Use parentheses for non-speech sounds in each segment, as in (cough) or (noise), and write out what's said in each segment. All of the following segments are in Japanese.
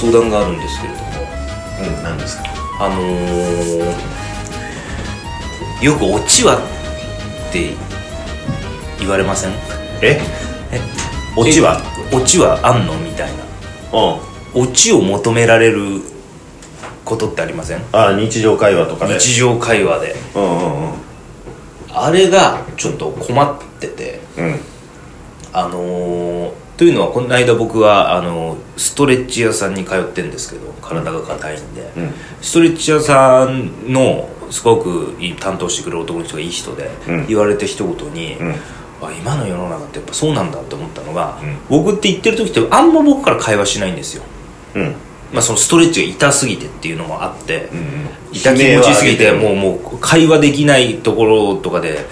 相談があるんですけれども。うん何ですか？あのー、よく「オチは?」って言われません？え？え？オチは？えオチはあんの？みたいな。うん。オチを求められることってありません？あ日常会話とかで。日常会話で。うんうんうん。あれがちょっと困ってて。うん。あのーというのはこの間僕はあのストレッチ屋さんに通ってるんですけど体が硬いんで、うん。ストレッチ屋さんのすごくいい担当してくれる男の人がいい人で、うん。言われた一言に、うん。あ今の世の中ってやっぱそうなんだって思ったのが、うん。僕って言ってる時ってあんま僕から会話しないんですよ。うん。まあそのストレッチが痛すぎてっていうのもあって、うん痛気持ちすぎてもうもう会話できないところとかで。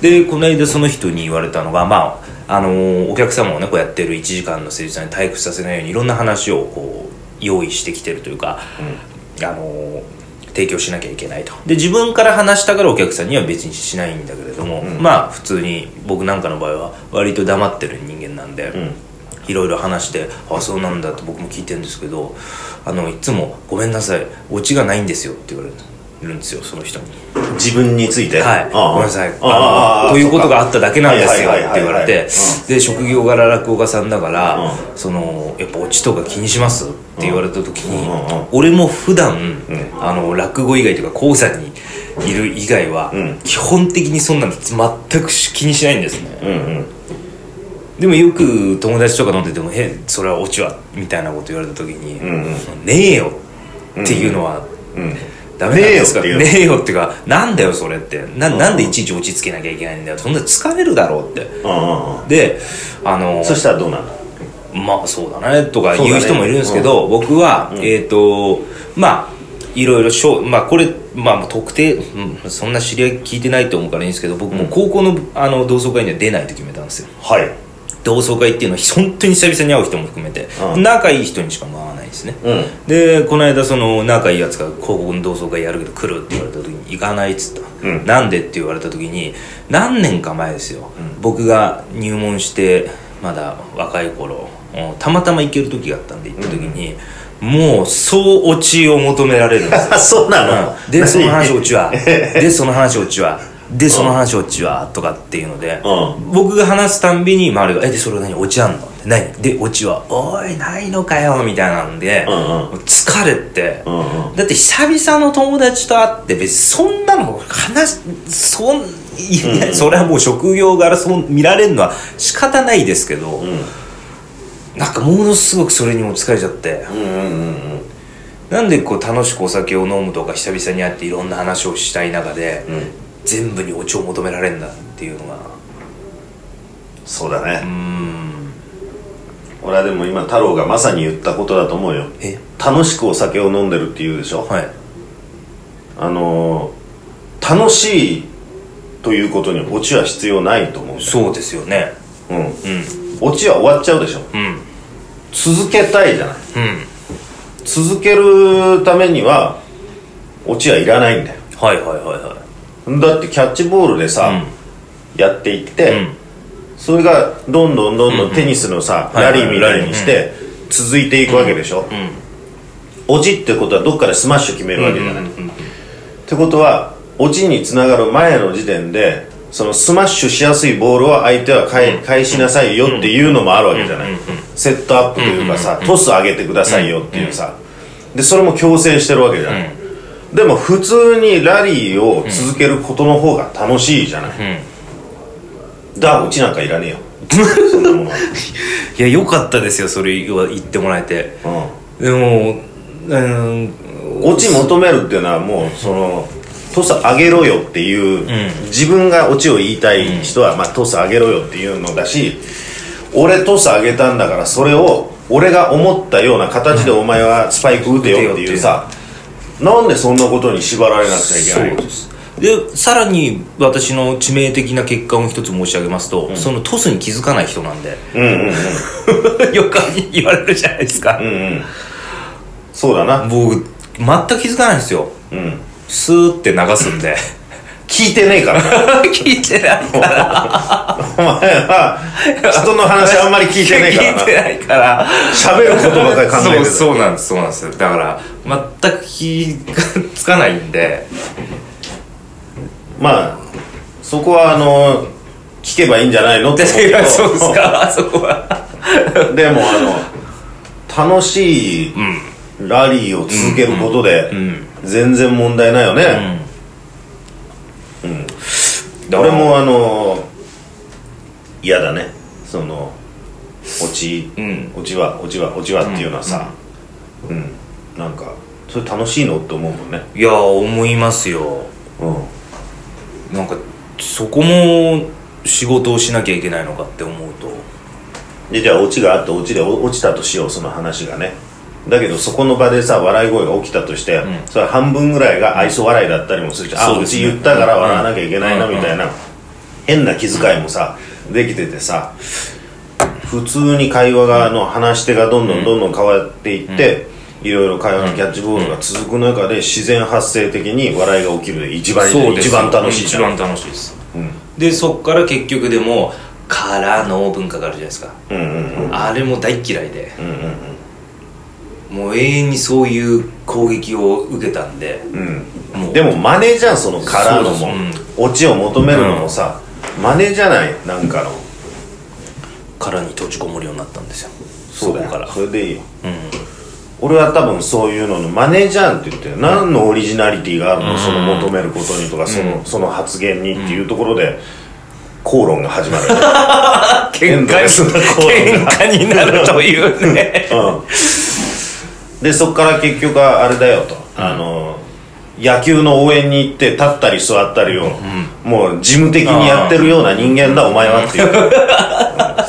でこの間その人に言われたのがまああのーお客様をねこうやってる1時間の施術さんに退屈させないようにいろんな話をこう用意してきてるというか、あのー提供しなきゃいけないと。で自分から話したからお客さんには別にしないんだけれども、ん。まあ普通に僕なんかの場合は割と黙ってる人間なんで、ん。いろいろ話して「あそうなんだ」って僕も聞いてるんですけどあのいつも「ごめんなさいオチがないんですよ」って言われるんですよその人に。自分について。はい、ごめんなさい。あのということがあっただけなんですよって言われて。で職業柄落語家さんだから、うそのやっぱオチとか気にしますって言われた時に、俺も普段、あの落語以外とか講座にいる以外は、うん。基本的にそんなの全く気にしないんですね、うんうん。でもよく友達とか飲んでても「えそれはオチは?」みたいなこと言われた時に「んうんねえよ」っていうのは、うんダメなんですかねえよ。ってねえよっていうかなんだよそれって。ななんでいちいち落ち着けなきゃいけないんだよ。そんな疲れるだろうって。うんうんうん。であのそしたらどうなの？まあそうだねとか言う人もいるんですけど、僕は、えっ、とまあいろいろしょうまあこれまあ特定、うん、そんな知り合い聞いてないと思うからいいんですけど僕も高校のあの同窓会には出ないと決めたんですよ。はい同窓会っていうのは本当に久々に会う人も含めて、うん仲いい人にしか回らないですね、うん。でこの間その仲いいやつが高校の同窓会やるけど来るって言われた時に行かないっつった、うん。なんでって言われた時に何年か前ですよ、僕が入門してまだ若い頃うんたまたま行ける時があったんで行った時に、もう総落ちを求められるんですよ。あ (laughs) そうなの。うん。でその話オチは。(laughs) でその話オチはでその話オチはとかっていうので、う僕が話すたんびに周りが「えでそれ何？オチあんの?」って何？でオチは「おいないのかよ」みたいなんで、うんうん。疲れて、うんうん。だって久々の友達と会って別にそんなの話そんいや、それはもう職業柄そう見られるのは仕方ないですけど、なんかものすごくそれにも疲れちゃって、うんうんうんうん。なんでこう楽しくお酒を飲むとか久々に会っていろんな話をしたい中で、うん全部にオチを求められるんだっていうのが。うそうだね。ん。俺はでも今太郎がまさに言ったことだと思うよ。え？楽しくお酒を飲んでるって言うでしょ？はい。あのー楽しいということにオチは必要ないと思う。そうですよね。うん。うん。オチは終わっちゃうでしょ？うん。続けたいじゃない。うん。続けるためにはオチはいらないんだよ。はいはいはいはだってキャッチボールでさ、やっていって、うん。それがどんどんどんどんテニスのさ、はいラリーみたいにして続いていくわけでしょ、オチってことはどっかでスマッシュ決めるわけじゃない、ってことはオチにつながる前の時点でそのスマッシュしやすいボールを相手は返返しなさいよっていうのもあるわけじゃない、セットアップというかさ、トス上げてくださいよっていうさ。でそれも強制してるわけじゃない、でも普通にラリーを続けることの方が楽しいじゃない、だからオチなんかいらねえよ。そんなもの。は、いや良かったですよそれは言ってもらえて。うでもうん。ん、オチ求めるっていうのはもうそのトス上げろよっていう、自分がオチを言いたい人は、まあ、トス上げろよっていうのだし俺トス上げたんだからそれを俺が思ったような形でお前はスパイク打てよっていうさ、なんでそんなことに縛られなくちゃいけないの？そうです。でさらに私の致命的な欠陥を一つ申し上げますと、そのトスに気づかない人なんで。うんうんうん。(laughs) よく言われるじゃないですか、うんうん。そうだな。僕全く気づかないんですよ。うん。スーって流すんで聞いてねえから。(laughs) 聞いてないから。お前は人の話あんまり聞いてねえからな聞いてないから。喋ることばかり考えてるそうそうなんですそうなんですよ。だから全く気がつかないんで。まあそこはあの聞けばいいんじゃないのって (laughs) そうですかそこは。でもあの楽しいラリーを続けることで全然問題ないよね、俺もあの嫌だね。その落ち、ん。落ちは落ちは落ちはっていうのはさ。うん、なんかそれ楽しいの？って思うもんね。いや思いますよ。うん。なんかそこも仕事をしなきゃいけないのかって思うと。でじゃあオチがあってオチでお落ちたとしようその話がねだけどそこの場でさ笑い声が起きたとして、それは半分ぐらいが愛想笑いだったりもするし、うですね。うち言ったから笑わなきゃいけないなうん。みたいな、変な気遣いもさできててさ普通に会話の話し手がどんどんどんどん変わっていって、いろいろ会話のキャッチボールが続く中で自然発生的に笑いが起きるで一番一番楽しい一番楽しいです、でそっから結局でも「からの文化があるじゃないですか、うんうんうん。あれも大嫌いで、うんうんもう永遠にそういう攻撃を受けたんで、うん。もう。でも真似じゃんそのからのも、そうです。オチを求めるのもさ、真似じゃないなんかの殻に閉じこもるようになったんですよ。そこから。それでいいよ、俺は多分そういうのの真似じゃんって言って何のオリジナリティがあるの、その求めることにとかその,、その発言にっていうところで口論が始まる。(laughs) 喧嘩に喧嘩になるというね。(laughs) うんでそっから結局はあれだよと、あの野球の応援に行って立ったり座ったりを、もう事務的にやってるような人間だお前はっていう。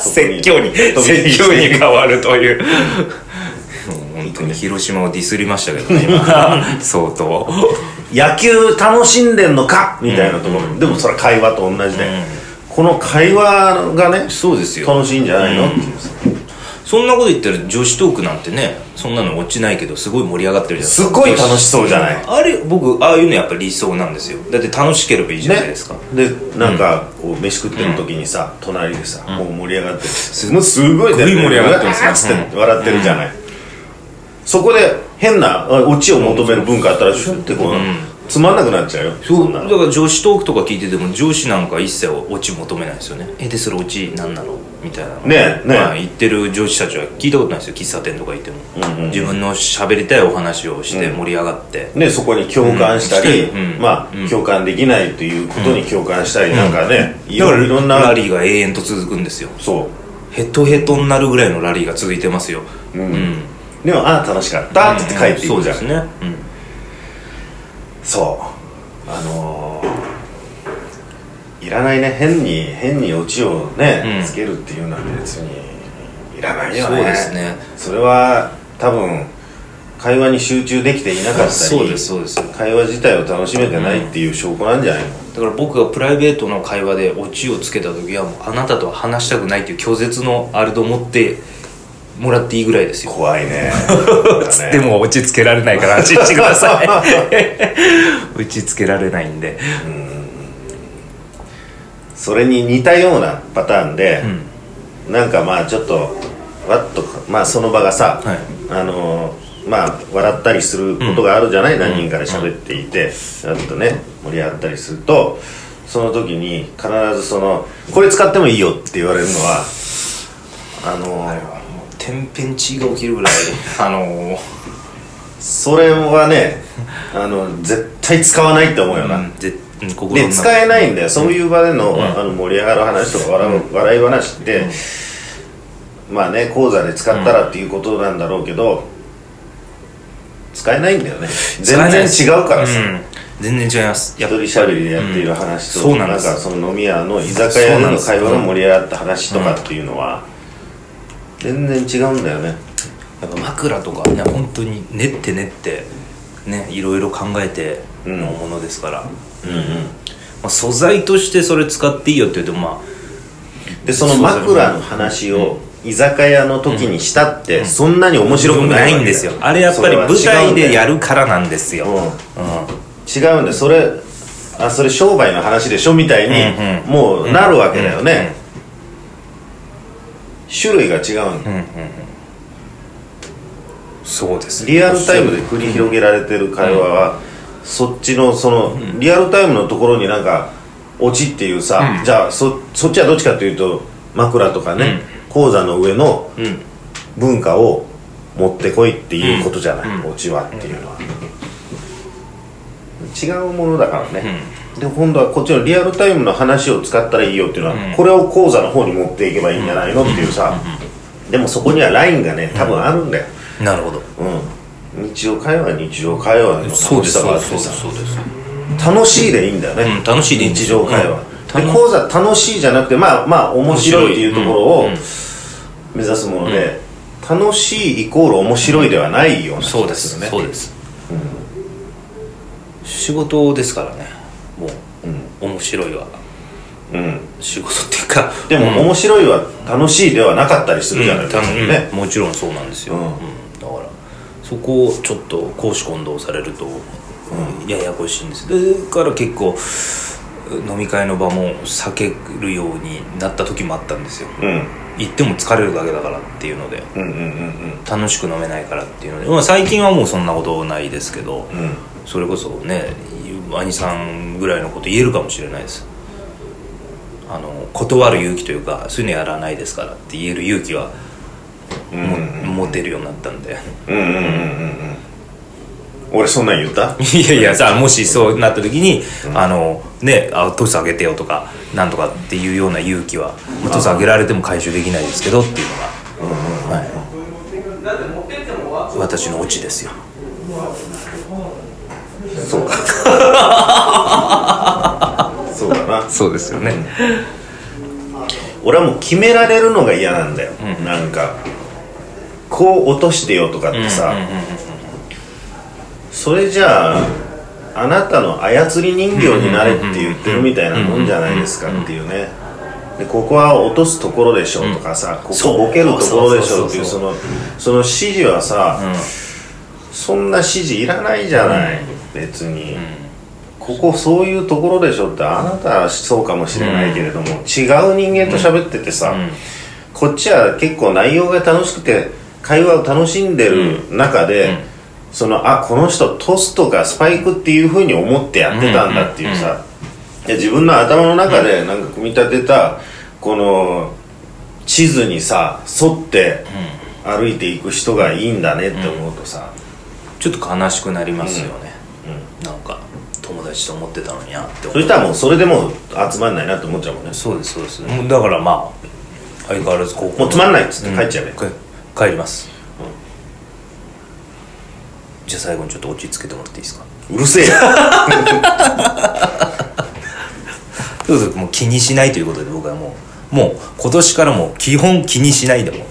(laughs) 説教に説教に変わるという。本当に広島をディスりましたけどね (laughs) 今。相当。野球楽しんでんのか？みたいなところ、でもそれは会話と同じで、この会話がねそうですよ。楽しいんじゃないの、っていうさそんなこと言ったら女子トークなんてねそんなの落ちないけどすごい盛り上がってるじゃないですかすごい楽しそうじゃない？あれ僕ああいうのやっぱ理想なんですよ。だって楽しければいいじゃないですか、でなんかこう飯食ってる時にさ、隣でさ、もう盛り上がってる。すごいすごい盛り上がってますね。っつって笑ってるじゃない、そこで変なあオチを求める文化あったらシュンってこう、つまんなくなっちゃうよ。そう。んなの。だから女子トークとか聞いてても上司なんか一切オチ求めないですよね。えでそれオチ何なの？みたいなの。ねえねえ。まあ、言ってる上司たちは聞いたことないですよ。喫茶店とか行っても、自分の喋りたいお話をして盛り上がって、ね、そこに共感したり、うん。うん。まあ、共感できないということに共感したり、なんかね、いだからろいろん。なラリーが永遠と続くんですよ。そヘトヘトになるぐらいのラリーが続いてますよ。うん、うでもああ楽しかったって言って帰っていくじゃん、そうですね、そう。あのー、いらないね。変に変にオチをね、うん。つけるっていうのは別にいらないよね。そうですね。それは多分会話に集中できていなかったりそうですそうです。会話自体を楽しめてないっていう証拠なんじゃないの、だから僕がプライベートの会話でオチをつけた時はもうあなたとは話したくないっていう拒絶のあれと思ってもらっていいぐらいですよ。(laughs) 怖いね。つっても落ち着けられないから安心してください。(laughs) 打ちつけられないんで。それに似たようなパターンで、なんかまあちょっとわっとまあその場がさ、はい。あのーまあ笑ったりすることがあるじゃない、何人かで喋っていて、ちょっとね盛り上がったりするとその時に必ずその「これ使ってもいいよ」って言われるのはあのー天変地異が起きるぐらい (laughs) あのー。それはねあの絶対使わないって思うよな、うん。で中。使えないんだよ。そういう場での,、あの盛り上がる話とか笑,、う笑い話って、まあね講座で使ったらっていうことなんだろうけど、使えないんだよね。全然違うからさ、うん。全然違います。一人喋りでやっている話と、なんかその飲み屋の居酒屋での会話が盛り上がった話とかっていうのは、全然違うんだよね。やっぱ枕とかね本当に練って練ってねいろいろ考えてのものですから、うんうん。まあ、素材としてそれ使っていいよって言うとまでその枕の話を居酒屋の時にしたってそんなに面あ白くないんですよ。あれやっぱり舞台でやるからなんですよ、うん。うん。違うんだよ。それあそれ商売の話でしょみたいに、うんうん。もうなるわけだよね、種類が違うんだ、そうですリアルタイムで繰り広げられてる会話は、そっちのその、リアルタイムのところになんかオチっていうさ、じゃあそそっちはどっちかというと枕とかね、講座の上のうん。文化を持ってこいっていうことじゃない、オチはっていうのは、違うものだからね、で今度はこっちのリアルタイムの話を使ったらいいよっていうのは、これを講座の方に持っていけばいいんじゃないのっていうさ、でもそこにはラインがね多分あるんだよ、なるほど。うん、日常会話は日常会話の楽しさがあってさ。楽しいでいいんだよね、うん楽しいで日常会話、うん。で講座楽しいじゃなくてまあまあ面白いっていうところをうん。うん目指すもので、楽しいイコール面白いではないような気そうですがするねそうです、仕事ですからね。もう、面白いは。うん。仕事っていうか。でも、面白いは楽しいではなかったりするじゃないですか、うんね、うんもちろんそうなんですよ、うん。うん。だからそこをちょっと公私混同されると、ややこしいんです。だから結構飲み会の場も避けるようになった時もあったんですよ。うん。行っても疲れるだけだからっていうので。うんうんうん楽しく飲めないからっていうので、まあ、最近はもうそんなことないですけど、うんうんそれこそね兄さんぐらいのこと言えるかもしれないです。あの断る勇気というかそういうのやらないですからって言える勇気はも、持てるようになったんで。うんうんうんうん。うん俺そんなん言った？いやいやさもしそうなった時に、あのねあトスあげてよとかなんとかっていうような勇気は、まあ、トスあげられても回収できないですけどっていうのが、はい、私のオチですよそう。か (laughs) そうだな。そうですよね。俺はもう決められるのが嫌なんだよ、なんかこう落としてよとかってさ、それじゃああなたの操り人形になれって言ってるみたいなもんじゃないですかっていうね。でここは落とすところでしょとかさ、ここボケるところでしょっていうそのその指示はさ、そんな指示いらないじゃない、別に、ここそういうところでしょってあなたはそうかもしれないけれども、違う人間と喋っててさ、こっちは結構内容が楽しくて会話を楽しんでる中で、そのあこの人トスとかスパイクっていうふうに思ってやってたんだっていうさ、いや自分の頭の中でなんか組み立てたこの地図にさ沿って歩いていく人がいいんだねって思うとさ、ちょっと悲しくなりますよね、なんか友達と思ってたのになって思そしたらもうそれでもう集まんないなって思っちゃうもんね。そうですそうです。だからまあ相変わらず高校もうつまんないっつって帰っちゃうね、か帰ります、じゃあ最後にちょっと落ち着けてもらっていいですか？うるせえよ。そうそうもう気にしないということで僕はもうもう今年からもう基本気にしないでも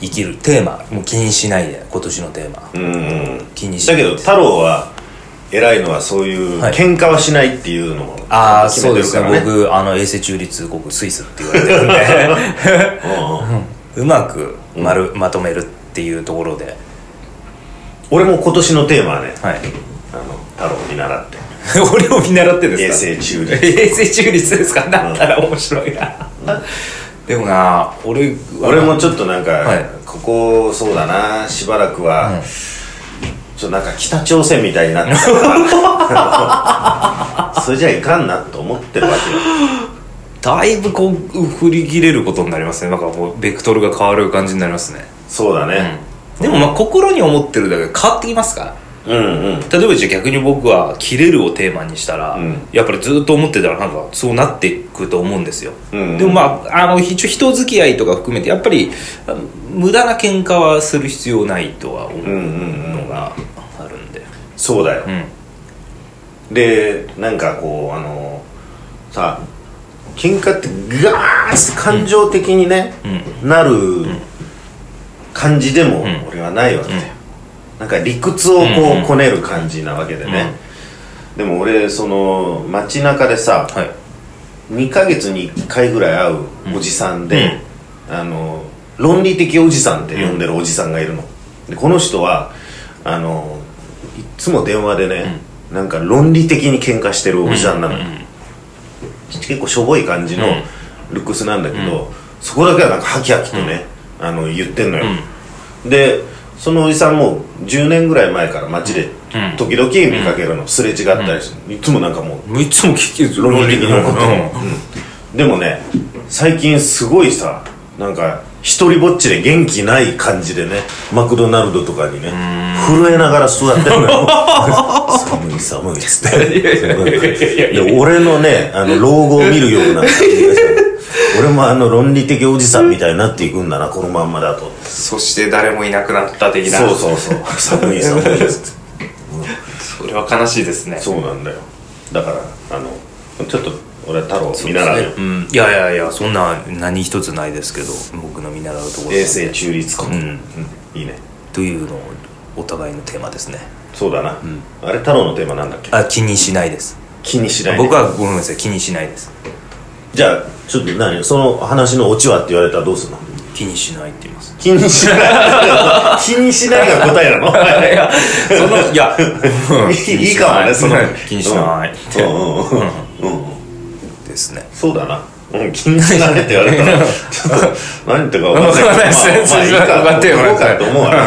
生きるテーマもう気にしないで今年のテーマ、うん。気にしだけど太郎は偉いのはそういうはい。喧嘩はしないっていうのもああ決そうですね。僕あの永世中立国スイスって言われてるんで。うまくまる、まとめるっていうところで。俺も今年のテーマはねはい。あの太郎に習って。(laughs) 俺を見習ってですか？星中立。衛星中立ですか？だったら面白いな、でもな俺は俺もちょっとなんか、はい。ここそうだなしばらくは、ちょっとなんか北朝鮮みたいになってたからそれじゃいかんなと思ってるわけよ。だいぶこう振り切れることになりますね。なんかもうベクトルが変わる感じになりますね。そうだね。でもまあ心に思ってるだけで変わってきますから。うんうん。例えばじゃあ逆に僕は「切れる」をテーマにしたら、ん。やっぱりずっと思ってたらなんかそうなっていくと思うんですよ、うん。うんでもまああの一応人付き合いとか含めてやっぱり無駄な喧嘩はする必要ないとは思ううんうんのがあるん。でそうだよ、うん。でなんかこうあのさ喧嘩ってガーッと感情的にね、なる感じでも俺はないわけだよ、なんか理屈をこうんうん。うこねる感じなわけでね、でも俺その街中でさ、はい。2ヶ月に1回ぐらい会うおじさんで、あの論理的おじさんって呼んでるおじさんがいるの。でこの人はあのつも電話でね、なんか論理的に喧嘩してるおじさんなのよ、結構しょぼい感じのルックスなんだけど、そこだけはなんかハキハキとね、あの言ってんのよ、でそのおじさんも10年ぐらい前から街で時々見かけるの、すれ違ったりして、いつもなんかもういつも聞き論理的に怒ってる、うん。でもね最近すごいさなんか一人ぼっちで元気ない感じでねマクドナルドとかにね震えながら座ってるのよ。(laughs) 寒い寒いっつって。で俺のねあの老後を見るような感じがして俺もあの論理的おじさんみたいになっていくんだなこのまんまだと。そして誰もいなくなった的な。そうそうそう。寒い寒いっつって。(laughs) それは悲しいですね。そうなんだよ。だからあのちょっと俺は太郎見習うよ。うん、いやいやいやそんな何一つないですけど僕の見習うところ衛生中立国、うん。うん。いいね。というのをお互いのテーマですね。そうだな、あれ太郎のテーマなんだっけ？あ気にしないです。気にしない、ね、僕はごめんなさい気にしないです。じゃあちょっと何？その話のオチはって言われたらどうするの？気にしないって言います。気にしない。(laughs) 気にしないが答えなの？いやそのいやい (laughs) いいかもねその。気にしないうん。うん。うんうんうん。ですね。そうだな。うん、気にしないって言われたらちょっと何言ってるか分かんない。わかんないですまあまあいいか。ってよどうかと思うわな。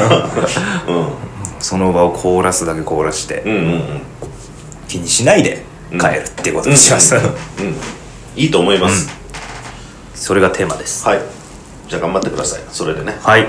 その場を凍らすだけ凍らして、うんうんうん。気にしないで帰るっていうことにします、いいと思います、それがテーマです。はい。じゃあ頑張ってください。それでね。はい